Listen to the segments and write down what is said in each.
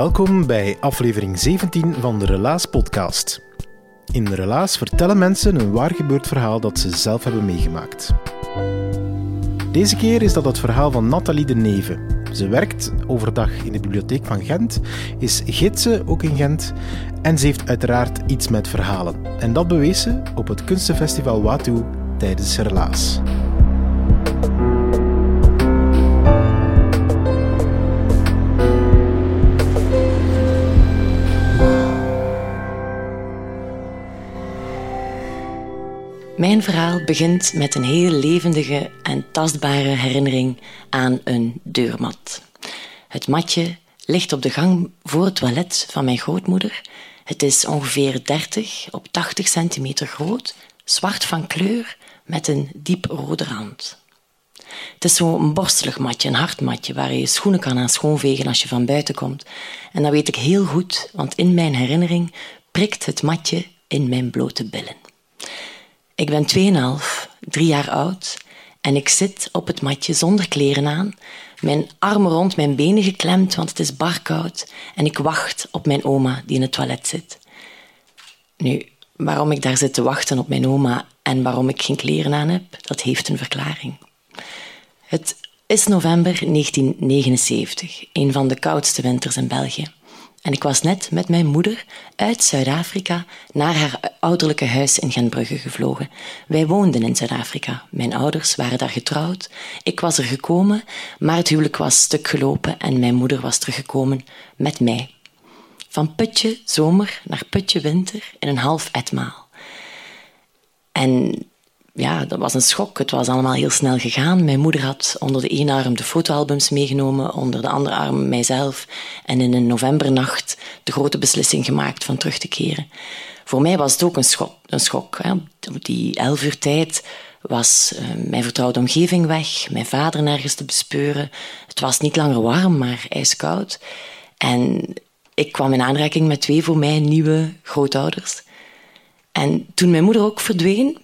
Welkom bij aflevering 17 van de Relaas podcast. In de Relaas vertellen mensen een waar gebeurd verhaal dat ze zelf hebben meegemaakt. Deze keer is dat het verhaal van Nathalie de Neve. Ze werkt overdag in de bibliotheek van Gent, is gidse ook in Gent en ze heeft uiteraard iets met verhalen. En dat bewees ze op het kunstenfestival Watu tijdens Relaas. Mijn verhaal begint met een heel levendige en tastbare herinnering aan een deurmat. Het matje ligt op de gang voor het toilet van mijn grootmoeder. Het is ongeveer 30 op 80 centimeter groot, zwart van kleur met een diep rode rand. Het is zo'n borstelig matje, een hard matje, waar je schoenen kan aan schoonvegen als je van buiten komt. En dat weet ik heel goed, want in mijn herinnering prikt het matje in mijn blote billen. Ik ben 2,5, drie jaar oud en ik zit op het matje zonder kleren aan, mijn armen rond mijn benen geklemd, want het is barkoud, en ik wacht op mijn oma die in het toilet zit. Nu, waarom ik daar zit te wachten op mijn oma en waarom ik geen kleren aan heb, dat heeft een verklaring. Het is november 1979, een van de koudste winters in België. En ik was net met mijn moeder uit Zuid-Afrika naar haar ouderlijke huis in Gentbrugge gevlogen. Wij woonden in Zuid-Afrika. Mijn ouders waren daar getrouwd. Ik was er gekomen, maar het huwelijk was stuk gelopen en mijn moeder was teruggekomen met mij. Van putje zomer naar putje winter in een half etmaal. En ja, dat was een schok. Het was allemaal heel snel gegaan. Mijn moeder had onder de ene arm de fotoalbums meegenomen, onder de andere arm mijzelf. En in een novembernacht de grote beslissing gemaakt van terug te keren. Voor mij was het ook een schok. Een schok hè. Die elf uur tijd was uh, mijn vertrouwde omgeving weg, mijn vader nergens te bespeuren. Het was niet langer warm, maar ijskoud. En ik kwam in aanraking met twee voor mij nieuwe grootouders. En toen mijn moeder ook verdween,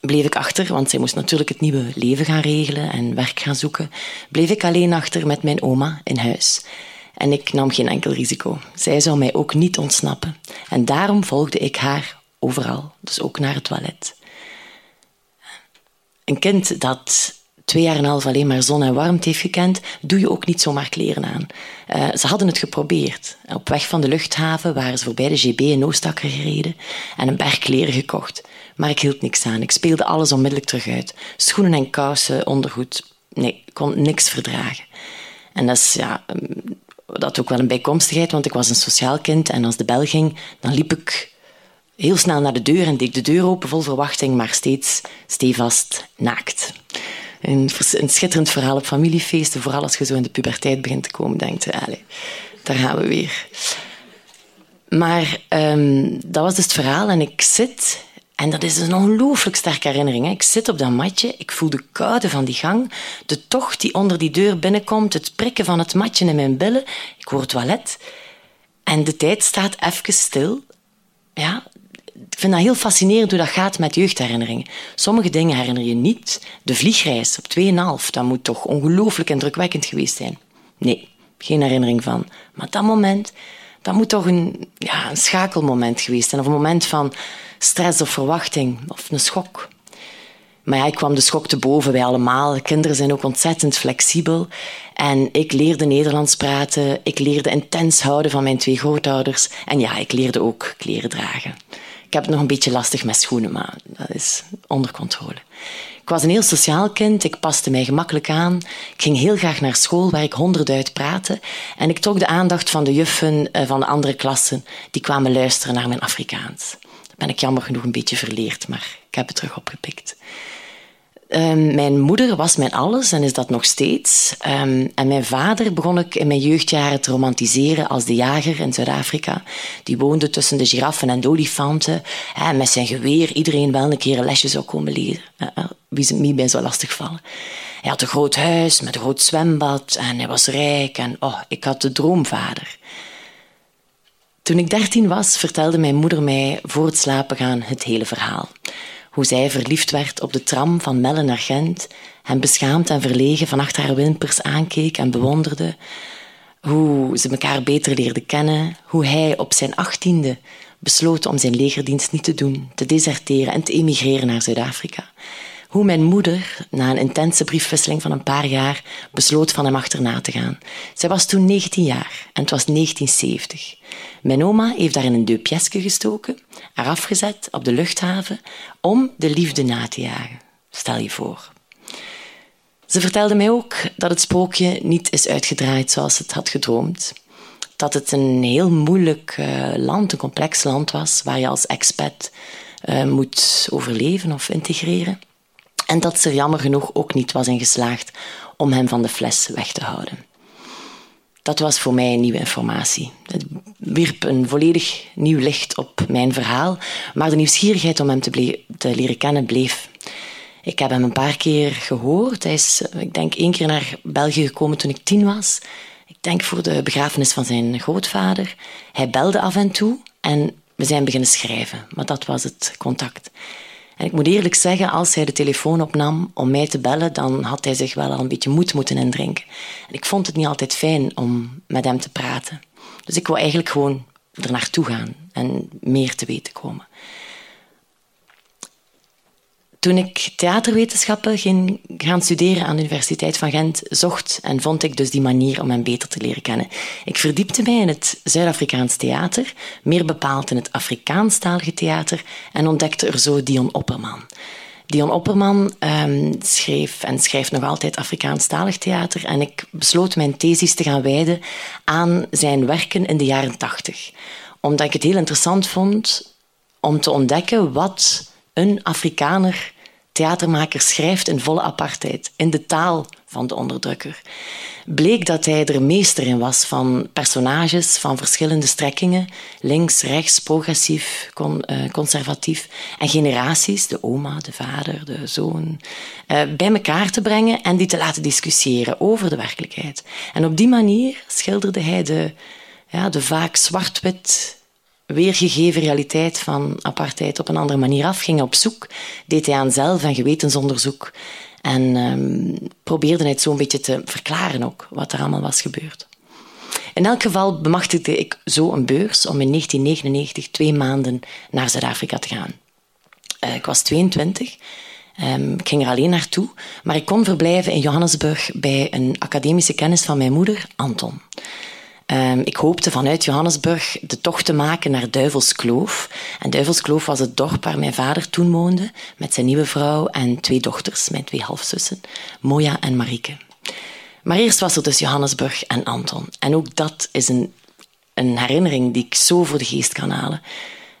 bleef ik achter, want zij moest natuurlijk het nieuwe leven gaan regelen en werk gaan zoeken, bleef ik alleen achter met mijn oma in huis. En ik nam geen enkel risico. Zij zou mij ook niet ontsnappen. En daarom volgde ik haar overal, dus ook naar het toilet. Een kind dat twee jaar en een half alleen maar zon en warmte heeft gekend, doe je ook niet zomaar kleren aan. Uh, ze hadden het geprobeerd. Op weg van de luchthaven waren ze voorbij de GB in Oostakker gereden en een berg kleren gekocht. Maar ik hield niks aan. Ik speelde alles onmiddellijk terug uit. Schoenen en kousen, ondergoed. Nee, ik kon niks verdragen. En dat is ja, dat ook wel een bijkomstigheid, want ik was een sociaal kind en als de bel ging, dan liep ik heel snel naar de deur en deed de deur open vol verwachting, maar steeds stevast naakt. Een, schitterend verhaal op familiefeesten, vooral als je zo in de puberteit begint te komen, denkt je, allez, daar gaan we weer. Maar um, dat was dus het verhaal en ik zit en dat is een ongelooflijk sterke herinnering. Ik zit op dat matje, ik voel de koude van die gang, de tocht die onder die deur binnenkomt, het prikken van het matje in mijn billen. Ik hoor het toilet en de tijd staat even stil. Ja, vind dat heel fascinerend hoe dat gaat met jeugdherinneringen. Sommige dingen herinner je niet. De vliegreis op 2,5, dat moet toch ongelooflijk indrukwekkend geweest zijn. Nee, geen herinnering van. Maar dat moment, dat moet toch een, ja, een schakelmoment geweest zijn. Of een moment van stress of verwachting of een schok. Maar ja, ik kwam de schok te boven, wij allemaal. Kinderen zijn ook ontzettend flexibel. En ik leerde Nederlands praten. Ik leerde intens houden van mijn twee grootouders. En ja, ik leerde ook kleren dragen. Ik heb het nog een beetje lastig met schoenen, maar dat is onder controle. Ik was een heel sociaal kind, ik paste mij gemakkelijk aan. Ik ging heel graag naar school waar ik honderd praatte. En ik trok de aandacht van de juffen eh, van de andere klassen. Die kwamen luisteren naar mijn Afrikaans. Dat ben ik jammer genoeg een beetje verleerd, maar ik heb het terug opgepikt. Um, mijn moeder was mijn alles en is dat nog steeds. Um, en mijn vader begon ik in mijn jeugdjaren te romantiseren als de jager in Zuid-Afrika. Die woonde tussen de giraffen en de olifanten. En met zijn geweer iedereen wel een keer een lesje zou komen leren. Uh, wie ze niet bij zou lastigvallen. Hij had een groot huis met een groot zwembad en hij was rijk. En oh, ik had de droomvader. Toen ik dertien was, vertelde mijn moeder mij voor het slapen gaan het hele verhaal hoe zij verliefd werd op de tram van Melle naar Gent, hem beschaamd en verlegen van achter haar wimpers aankeek en bewonderde, hoe ze elkaar beter leerden kennen, hoe hij op zijn achttiende besloot om zijn legerdienst niet te doen, te deserteren en te emigreren naar Zuid-Afrika. Hoe mijn moeder, na een intense briefwisseling van een paar jaar, besloot van hem achterna te gaan. Zij was toen 19 jaar en het was 1970. Mijn oma heeft daar in een deupjeske gestoken, haar afgezet op de luchthaven om de liefde na te jagen. Stel je voor. Ze vertelde mij ook dat het sprookje niet is uitgedraaid zoals het had gedroomd. Dat het een heel moeilijk uh, land, een complex land was, waar je als expat uh, moet overleven of integreren. En dat ze er jammer genoeg ook niet was in geslaagd om hem van de fles weg te houden. Dat was voor mij nieuwe informatie. Het wierp een volledig nieuw licht op mijn verhaal, maar de nieuwsgierigheid om hem te, te, leren kennen bleef. Ik heb hem een paar keer gehoord. Hij is, ik denk, één keer naar België gekomen toen ik tien was. Ik denk voor de begrafenis van zijn grootvader. Hij belde af en toe en we zijn beginnen schrijven, maar dat was het contact. Ik moet eerlijk zeggen, als hij de telefoon opnam om mij te bellen, dan had hij zich wel al een beetje moed moeten indrinken. En ik vond het niet altijd fijn om met hem te praten. Dus ik wou eigenlijk gewoon er naartoe gaan en meer te weten komen. Toen ik theaterwetenschappen ging gaan studeren aan de Universiteit van Gent, zocht en vond ik dus die manier om hem beter te leren kennen. Ik verdiepte mij in het Zuid-Afrikaans theater, meer bepaald in het Afrikaanstalige theater, en ontdekte er zo Dion Opperman. Dion Opperman um, schreef en schrijft nog altijd Afrikaanstalig theater en ik besloot mijn thesis te gaan wijden aan zijn werken in de jaren tachtig. Omdat ik het heel interessant vond om te ontdekken wat een Afrikaner theatermaker schrijft in volle apartheid, in de taal van de onderdrukker. Bleek dat hij er meester in was van personages van verschillende strekkingen, links, rechts, progressief, uh, conservatief, en generaties, de oma, de vader, de zoon, uh, bij elkaar te brengen en die te laten discussiëren over de werkelijkheid. En op die manier schilderde hij de, ja, de vaak zwart-wit weergegeven realiteit van apartheid op een andere manier af. Ging op zoek, deed hij aan zelf- en gewetensonderzoek. En um, probeerde het zo een beetje te verklaren ook, wat er allemaal was gebeurd. In elk geval bemachtigde ik zo een beurs om in 1999 twee maanden naar Zuid-Afrika te gaan. Uh, ik was 22. Um, ik ging er alleen naartoe, maar ik kon verblijven in Johannesburg bij een academische kennis van mijn moeder, Anton. Um, ik hoopte vanuit Johannesburg de tocht te maken naar Duivelskloof. En Duivelskloof was het dorp waar mijn vader toen woonde, met zijn nieuwe vrouw en twee dochters, mijn twee halfzussen, Moja en Marieke. Maar eerst was er dus Johannesburg en Anton. En ook dat is een, een herinnering die ik zo voor de geest kan halen.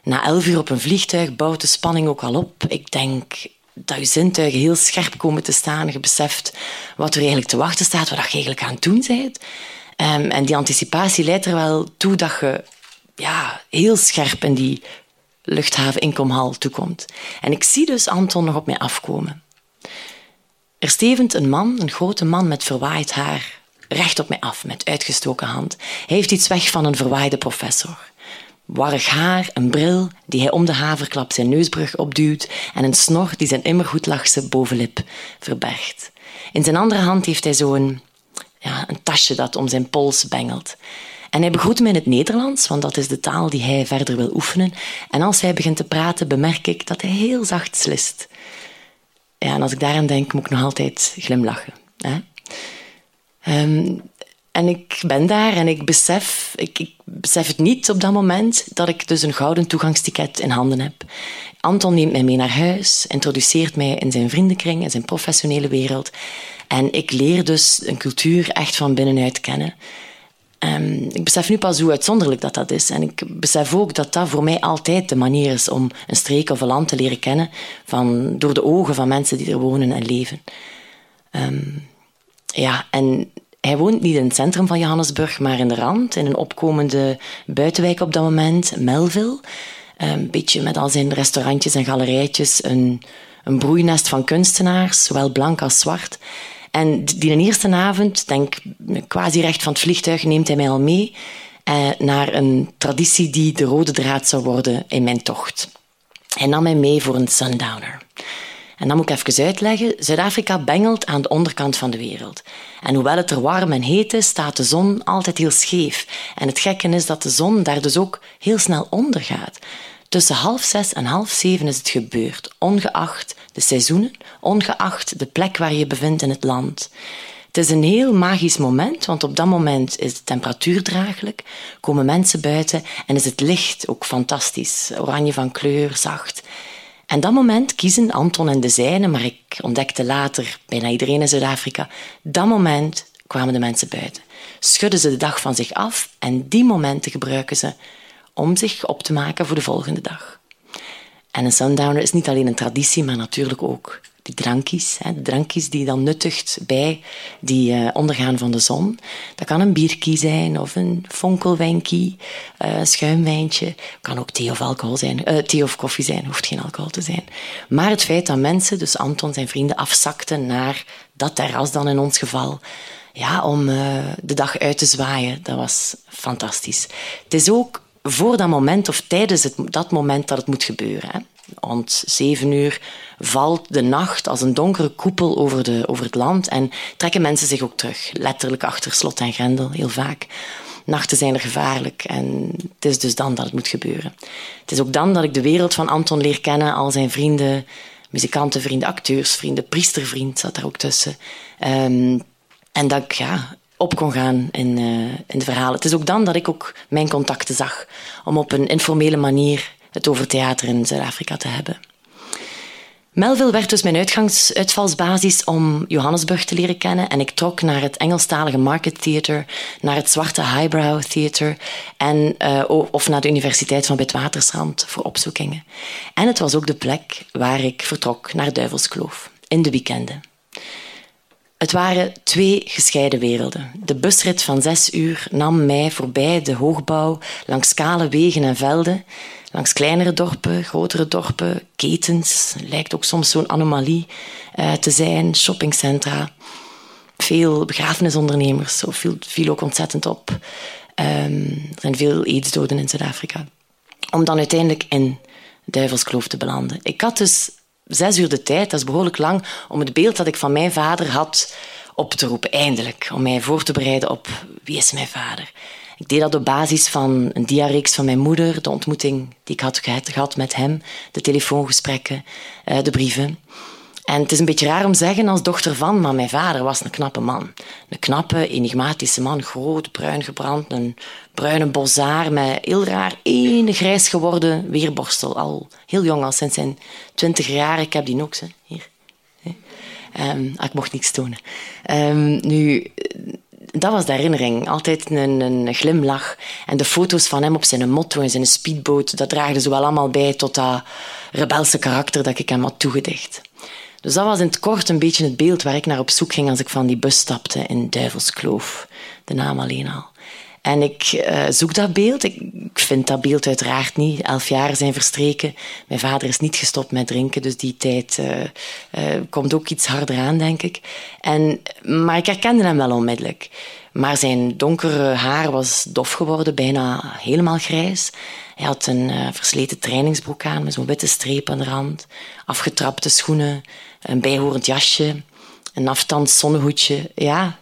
Na elf uur op een vliegtuig bouwt de spanning ook al op. Ik denk dat je zintuigen heel scherp komen te staan. Je beseft wat er eigenlijk te wachten staat, wat je eigenlijk aan het doen bent. Um, en die anticipatie leidt er wel toe dat je ja, heel scherp in die luchthaven inkomhal toekomt. En ik zie dus Anton nog op mij afkomen. Er stevend een man, een grote man met verwaaid haar, recht op mij af met uitgestoken hand. Hij heeft iets weg van een verwaaide professor. Warrig haar, een bril die hij om de haverklap zijn neusbrug opduwt en een snor die zijn immer goed lachse bovenlip verbergt. In zijn andere hand heeft hij zo'n ja, een tasje dat om zijn pols bengelt. En hij begroet me in het Nederlands, want dat is de taal die hij verder wil oefenen. En als hij begint te praten, bemerk ik dat hij heel zacht slist. ja, en als ik daaraan denk, moet ik nog altijd glimlachen. Hè? Ehm, en ik ben daar en ik besef, ik, ik, besef het niet op dat moment dat ik dus een gouden toegangsticket in handen heb. Anton neemt mij mee naar huis, introduceert mij in zijn vriendenkring, in zijn professionele wereld. En ik leer dus een cultuur echt van binnenuit kennen. Um, ik besef nu pas hoe uitzonderlijk dat dat is. En ik besef ook dat dat voor mij altijd de manier is om een streek of een land te leren kennen van, door de ogen van mensen die er wonen en leven. Um, ja, en hij woont niet in het centrum van Johannesburg, maar in de rand, in een opkomende buitenwijk op dat moment, Melville. Een beetje met al zijn restaurantjes en galerijtjes, een, een broeinest van kunstenaars, zowel blank als zwart. En die eerste avond, denk quasi recht van het vliegtuig, neemt hij mij al mee eh, naar een traditie die de rode draad zou worden in mijn tocht. Hij nam mij mee voor een sundowner. En dan moet ik even uitleggen. Zuid-Afrika bengelt aan de onderkant van de wereld. En hoewel het er warm en heet is, staat de zon altijd heel scheef. En het gekke is dat de zon daar dus ook heel snel ondergaat. Tussen half zes en half zeven is het gebeurd, ongeacht de seizoenen, ongeacht de plek waar je bevindt in het land. Het is een heel magisch moment, want op dat moment is de temperatuur draaglijk, komen mensen buiten en is het licht ook fantastisch, oranje van kleur, zacht. En dat moment kiezen Anton en de zijnen, maar ik ontdekte later, bijna iedereen in Zuid-Afrika, dat moment kwamen de mensen buiten. Schudden ze de dag van zich af en die momenten gebruiken ze om zich op te maken voor de volgende dag. En een sundowner is niet alleen een traditie, maar natuurlijk ook die drankjes. Hè, drankjes die dan nuttigt bij die uh, ondergaan van de zon. Dat kan een bierkie zijn of een fonkelwijnkie, uh, een schuimwijntje. Kan ook thee of alcohol zijn. Uh, thee of koffie zijn, hoeft geen alcohol te zijn. Maar het feit dat mensen, dus Anton zijn vrienden, afzakten naar dat terras dan in ons geval, ja, om de dag uit te zwaaien, dat was fantastisch. Het is ook voor dat moment of tijdens het, dat moment dat het moet gebeuren. Hè. Rond zeven uur valt de nacht als een donkere koepel over, de, over het land en trekken mensen zich ook terug. Letterlijk achter slot en grendel, heel vaak. Nachten zijn er gevaarlijk en het is dus dan dat het moet gebeuren. Het is ook dan dat ik de wereld van Anton leer kennen, al zijn vrienden, muzikantenvrienden, acteursvrienden, priestervriend zat daar ook tussen. Um, en dat ik ja, op kon gaan in, uh, in de verhalen. Het is ook dan dat ik ook mijn contacten zag, om op een informele manier het over theater in Zuid-Afrika te hebben. Melville werd dus mijn uitgangs uitvalsbasis om Johannesburg te leren kennen en ik trok naar het Engelstalige Market Theatre, naar het Zwarte Highbrow Theatre en, uh, of naar de Universiteit van Witwatersrand voor opzoekingen. En het was ook de plek waar ik vertrok naar Duivelskloof, in de weekenden. Het waren twee gescheiden werelden. De busrit van zes uur nam mij voorbij de hoogbouw langs kale wegen en velden, langs kleinere dorpen, grotere dorpen, ketens. Lijkt ook soms zo'n anomalie uh, te zijn, shoppingcentra. Veel begrafenisondernemers, zo viel, ook ontzettend op. Um, er zijn veel aidsdoden in Zuid-Afrika. Om dan uiteindelijk in Duivelskloof te belanden. Ik had dus zes uur de tijd, dat is behoorlijk lang, om het beeld dat ik van mijn vader had op te roepen, eindelijk. Om mij voor te bereiden op wie is mijn vader. Ik deed dat op basis van een diareeks van mijn moeder, de ontmoeting die ik had gehad met hem, de telefoongesprekken, eh, de brieven. En het is een beetje raar om te zeggen als dochter van, maar mijn vader was een knappe man. Een knappe, enigmatische man, groot, bruin gebrand, een bruine bozaar met heel raar één grijs geworden weerborstel. Al heel jong, al sinds zijn twintig jaar. Ik heb die ook, hier. Um, ik mocht niks tonen. Um, nu, dat was de herinnering. Altijd een, glimlach. En de foto's van hem op zijn motto en zijn speedboot, dat draagde zo wel allemaal bij tot dat rebelse karakter dat ik hem had toegedicht. Dus dat was in het kort een beetje het beeld waar ik naar op zoek ging als ik van die bus stapte in Duivelskloof. De naam alleen al. En ik uh, zoek dat beeld. Ik, ik, vind dat beeld uiteraard niet. Elf jaar zijn verstreken. Mijn vader is niet gestopt met drinken, dus die tijd uh, uh, komt ook iets harder aan, denk ik. En, maar ik herkende hem wel onmiddellijk. Maar zijn donkere haar was dof geworden, bijna helemaal grijs. Hij had een versleten trainingsbroek aan met zo'n witte streep aan de rand, afgetrapte schoenen, een bijhorend jasje, een aftand zonnehoedje. Ja,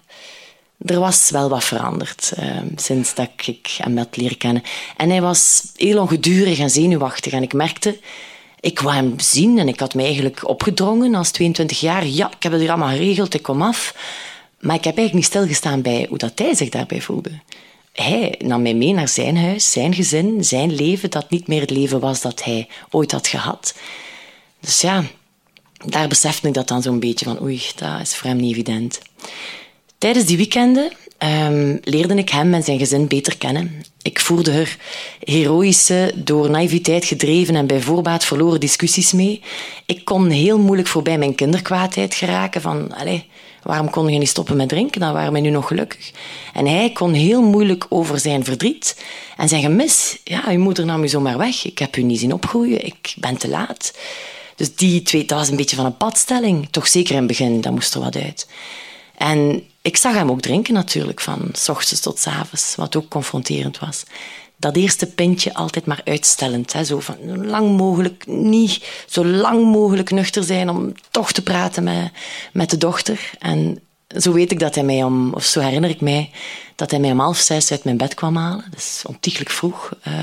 er was wel wat veranderd uh, sinds dat ik hem had leren kennen. En hij was heel ongedurig en zenuwachtig. En ik merkte, Ik wou hem zien en ik had me eigenlijk opgedrongen als 22 jaar. Ja, ik heb het hier allemaal geregeld, ik kom af. Maar ik heb eigenlijk niet stilgestaan bij hoe dat hij zich daarbij voelde. Hij nam mij mee naar zijn huis, zijn gezin, zijn leven, dat niet meer het leven was dat hij ooit had gehad. Dus ja, daar besefte ik dat dan zo'n beetje van oei, dat is voor hem niet evident. Tijdens die weekenden um, leerde ik hem en zijn gezin beter kennen. Ik voerde er heroïsche, door naïviteit gedreven en bij voorbaat verloren discussies mee. Ik kon heel moeilijk voorbij mijn kinderkwaadheid geraken van, allez, waarom kon je niet stoppen met drinken, dan waren we nu nog gelukkig. En hij kon heel moeilijk over zijn verdriet en zijn gemis. Ja, uw moeder nam u zomaar weg, ik heb u niet zien opgroeien, ik ben te laat. Dus die twee, dat was een beetje van een padstelling. Toch zeker in het begin, dat moest er wat uit. En ik zag hem ook drinken natuurlijk, van s ochtends tot s avonds, wat ook confronterend was. Dat eerste pintje altijd maar uitstellend. Hè, zo van lang mogelijk niet, zo lang mogelijk nuchter zijn om toch te praten met, met de dochter. En zo weet ik dat hij mij om, of zo herinner ik mij, dat hij mij om half zes uit mijn bed kwam halen. Dus ontiegelijk vroeg. Uh,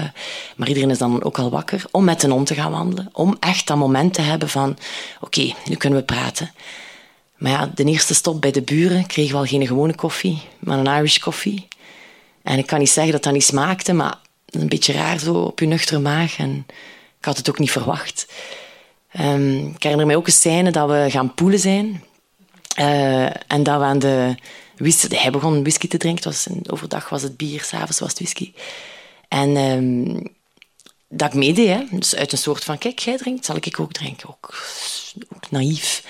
maar iedereen is dan ook al wakker. Om met een hond te gaan wandelen. Om echt dat moment te hebben van, oké, nu kunnen we praten. Maar ja, de eerste stop bij de buren kregen we al geen gewone koffie, maar een Irish koffie. En ik kan niet zeggen dat dat niet smaakte, maar een beetje raar zo op je nuchtere maag. En ik had het ook niet verwacht. Um, ik herinner mij ook een scène dat we gaan poelen zijn. Uh, en dat we aan de whisky... Hij begon whisky te drinken. Was, overdag was het bier, s'avonds was het whisky. En um, dat ik meedeed. Hè. Dus uit een soort van, kijk, jij drinkt, zal ik ook drinken. Ook, ook naïef.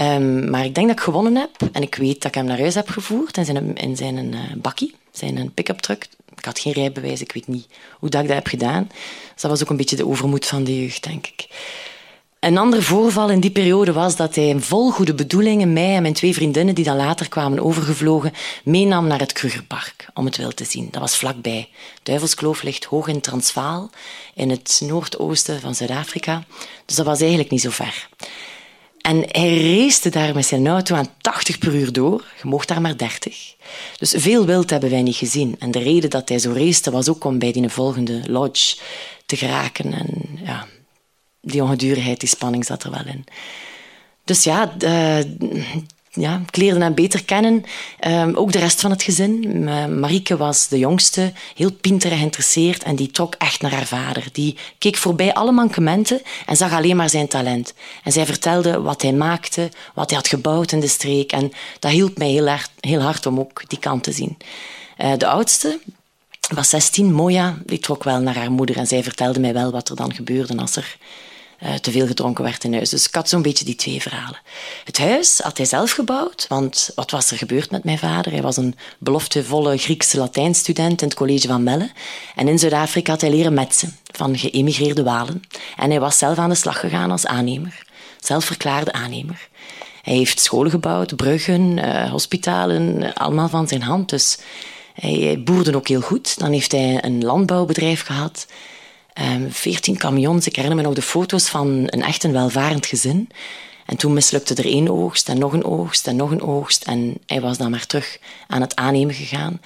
Um, maar ik denk dat ik gewonnen heb. En ik weet dat ik hem naar huis heb gevoerd in zijn, in zijn uh, bakkie, zijn pick-up truck. Ik had geen rijbewijs, ik weet niet hoe dat ik dat heb gedaan. Dus dat was ook een beetje de overmoed van de jeugd, denk ik. Een ander voorval in die periode was dat hij vol goede bedoelingen mij en mijn twee vriendinnen, die dan later kwamen overgevlogen, meenam naar het Krugerpark om het wild te zien. Dat was vlakbij. Duivelskloof ligt hoog in Transvaal, in het noordoosten van Zuid-Afrika. Dus dat was eigenlijk niet zo ver. En hij race daar met zijn auto aan 80 per uur door. Je mocht daar maar 30. Dus veel wild hebben wij niet gezien. En de reden dat hij zo race was ook om bij die volgende lodge te geraken. En ja, die ongedurigheid, die spanning zat er wel in. Dus ja, ja, ik leerde hem beter kennen. Um, ook de rest van het gezin. Marieke was de jongste, heel pinter en geïnteresseerd en die trok echt naar haar vader. Die keek voorbij alle mankementen en zag alleen maar zijn talent. En zij vertelde wat hij maakte, wat hij had gebouwd in de streek. En dat hielp mij heel hard, heel hard om ook die kant te zien. Uh, de oudste was 16, Moja, die trok wel naar haar moeder en zij vertelde mij wel wat er dan gebeurde als er uh, te veel gedronken werd in huis. Dus ik had zo'n beetje die twee verhalen. Het huis had hij zelf gebouwd, want wat was er gebeurd met mijn vader? Hij was een beloftevolle Griekse Latijnstudent in het college van Melle. En in Zuid-Afrika had hij leren metsen van geëmigreerde Walen. En hij was zelf aan de slag gegaan als aannemer. Zelfverklaarde aannemer. Hij heeft scholen gebouwd, bruggen, uh, hospitalen, allemaal van zijn hand. Dus hij boerde ook heel goed. Dan heeft hij een landbouwbedrijf gehad. Um, 14 camions. Ik herinner me nog de foto's van een echt een welvarend gezin. En toen mislukte er één oogst en nog een oogst en nog een oogst. En hij was dan maar terug aan het aannemen gegaan.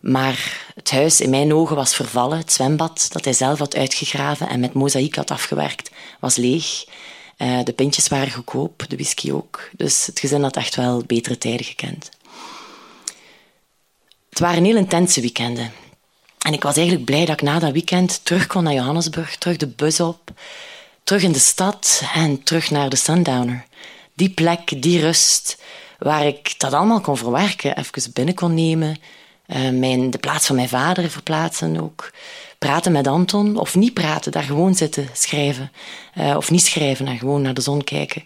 Maar het huis in mijn ogen was vervallen. Het zwembad dat hij zelf had uitgegraven en met mozaïek had afgewerkt, was leeg. Uh, de pintjes waren goedkoop, de whisky ook. Dus het gezin had echt wel betere tijden gekend. Het waren heel intense weekenden. En ik was eigenlijk blij dat ik na dat weekend terug kon naar Johannesburg, terug de bus op, terug in de stad en terug naar de Sundowner. Die plek, die rust, waar ik dat allemaal kon verwerken, even binnen kon nemen, uh, mijn, de plaats van mijn vader verplaatsen ook. Praten met Anton, of niet praten, daar gewoon zitten schrijven. Uh, of niet schrijven en gewoon naar de zon kijken.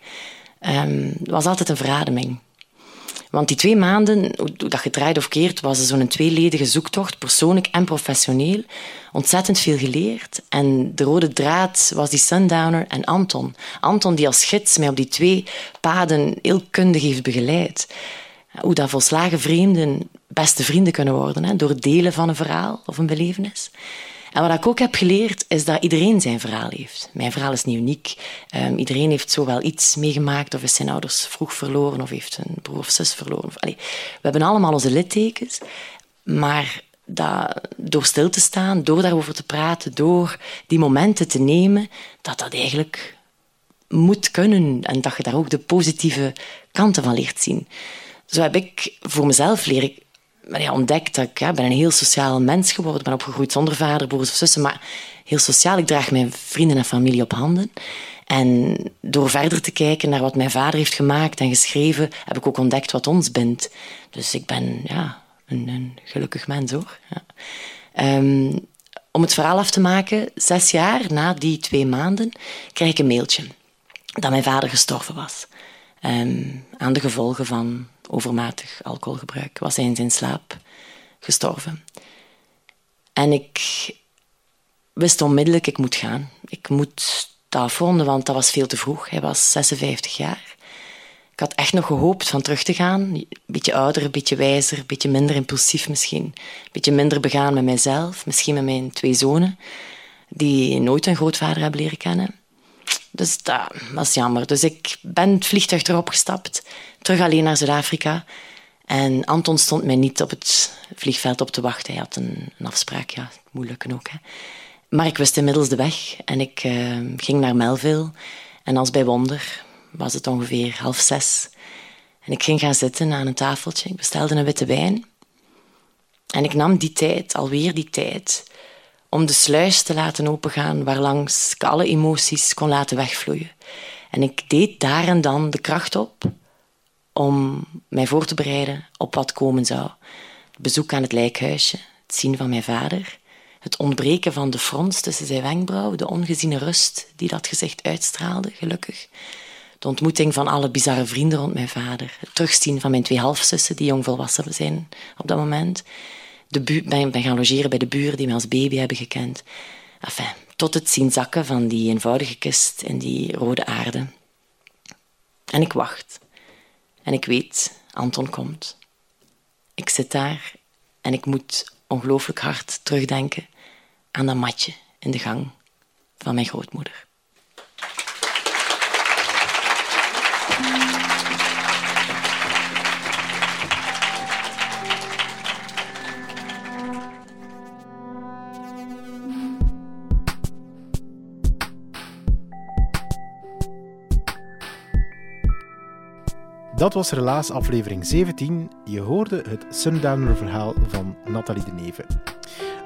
Um, was altijd een verademing. Want die twee maanden, hoe dat gedraaid of keert, was zo'n tweeledige zoektocht, persoonlijk en professioneel. Ontzettend veel geleerd. En de rode draad was die Sundowner en Anton. Anton die als gids mij op die twee paden heel kundig heeft begeleid. Hoe dat volslagen vreemden beste vrienden kunnen worden, hè, door delen van een verhaal of een belevenis. En wat ik ook heb geleerd, is dat iedereen zijn verhaal heeft. Mijn verhaal is niet uniek. Um, iedereen heeft zowel iets meegemaakt, of is zijn ouders vroeg verloren, of heeft een broer of zus verloren. Of, we hebben allemaal onze littekens. Maar dat door stil te staan, door daarover te praten, door die momenten te nemen, dat dat eigenlijk moet kunnen en dat je daar ook de positieve kanten van leert zien. Zo heb ik voor mezelf leren ja, ontdekt dat ik ben een heel sociaal mens geworden ben, opgegroeid zonder vader, broers of zussen, maar heel sociaal. Ik draag mijn vrienden en familie op handen. En door verder te kijken naar wat mijn vader heeft gemaakt en geschreven, heb ik ook ontdekt wat ons bindt. Dus ik ben ja, een, gelukkig mens hoor. Ja. Um, om het verhaal af te maken, zes jaar na die twee maanden krijg ik een mailtje dat mijn vader gestorven was. Um, aan de gevolgen van overmatig alcoholgebruik was hij in zijn slaap gestorven. En ik wist onmiddellijk, ik moet gaan. Ik moet dat afronden, want dat was veel te vroeg. Hij was 56 jaar. Ik had echt nog gehoopt van terug te gaan. Een beetje ouder, een beetje wijzer, een beetje minder impulsief misschien. Een beetje minder begaan met mijzelf, misschien met mijn twee zonen, die nooit een grootvader hebben leren kennen. Dus dat was jammer. Dus ik ben het vliegtuig erop gestapt, terug alleen naar Zuid-Afrika. En Anton stond mij niet op het vliegveld op te wachten. Hij had een, afspraak, ja, moeilijk ook. Hè. Maar ik wist inmiddels de weg en ik uh, ging naar Melville. En als bij wonder was het ongeveer half zes. En ik ging gaan zitten aan een tafeltje. Ik bestelde een witte wijn. En ik nam die tijd, alweer die tijd, om de sluis te laten opengaan waarlangs ik alle emoties kon laten wegvloeien. En ik deed daar en dan de kracht op om mij voor te bereiden op wat komen zou. Het bezoek aan het lijkhuisje, het zien van mijn vader, het ontbreken van de frons tussen zijn wenkbrauwen, de ongeziene rust die dat gezicht uitstraalde, gelukkig. De ontmoeting van alle bizarre vrienden rond mijn vader. Het terugzien van mijn twee halfzussen, die jongvolwassen zijn op dat moment de ben, ben gaan logeren bij de buren die mij als baby hebben gekend. Enfin, tot het zien zakken van die eenvoudige kist in die rode aarde. En ik wacht. En ik weet, Anton komt. Ik zit daar en ik moet ongelooflijk hard terugdenken aan dat matje in de gang van mijn grootmoeder. Dat was helaas aflevering 17. Je hoorde het Sundowner-verhaal van Nathalie de Neve.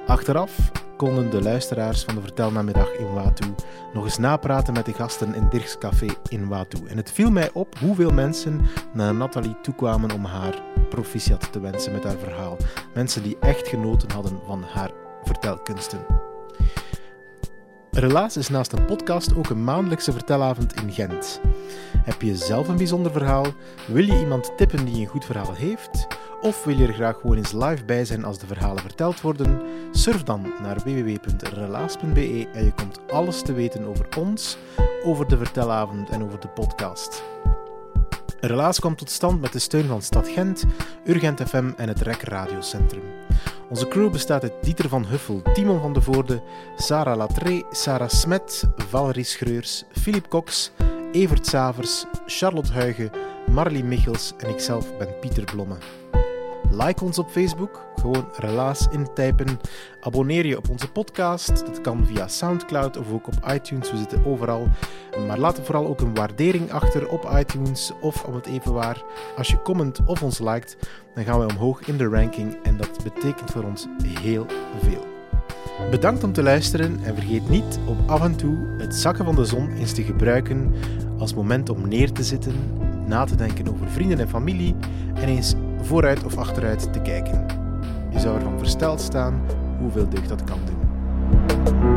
Achteraf konden de luisteraars van de Vertelnamiddag in Watu nog eens napraten met de gasten in Dirks Café in Watu. En het viel mij op hoeveel mensen naar Nathalie toekwamen om haar proficiat te wensen met haar verhaal. Mensen die echt genoten hadden van haar vertelkunsten. Relaas is naast een podcast ook een maandelijkse vertelavond in Gent. Heb je zelf een bijzonder verhaal? Wil je iemand tippen die een goed verhaal heeft? Of wil je er graag gewoon eens live bij zijn als de verhalen verteld worden? Surf dan naar www.relaas.be en je komt alles te weten over ons, over de vertelavond en over de podcast. Relaas komt tot stand met de steun van Stad Gent, Urgent FM en het REC Radiocentrum. Onze crew bestaat uit Dieter van Huffel, Timon van de Voorde, Sarah Latré, Sarah Smet, Valerie Schreurs, Philip Cox, Evert Savers, Charlotte Huigen, Marlie Michels en ikzelf ben Pieter Blomme. Like ons op Facebook, gewoon relaas intypen. Abonneer je op onze podcast, dat kan via Soundcloud of ook op iTunes, we zitten overal. Maar laat vooral ook een waardering achter op iTunes of om het even waar. Als je comment of ons liked, dan gaan wij omhoog in de ranking en dat betekent voor ons heel veel. Bedankt om te luisteren en vergeet niet om af en toe het zakken van de zon eens te gebruiken als moment om neer te zitten, na te denken over vrienden en familie en eens vooruit of achteruit te kijken. Je zou ervan versteld staan hoeveel deugd dat kan doen.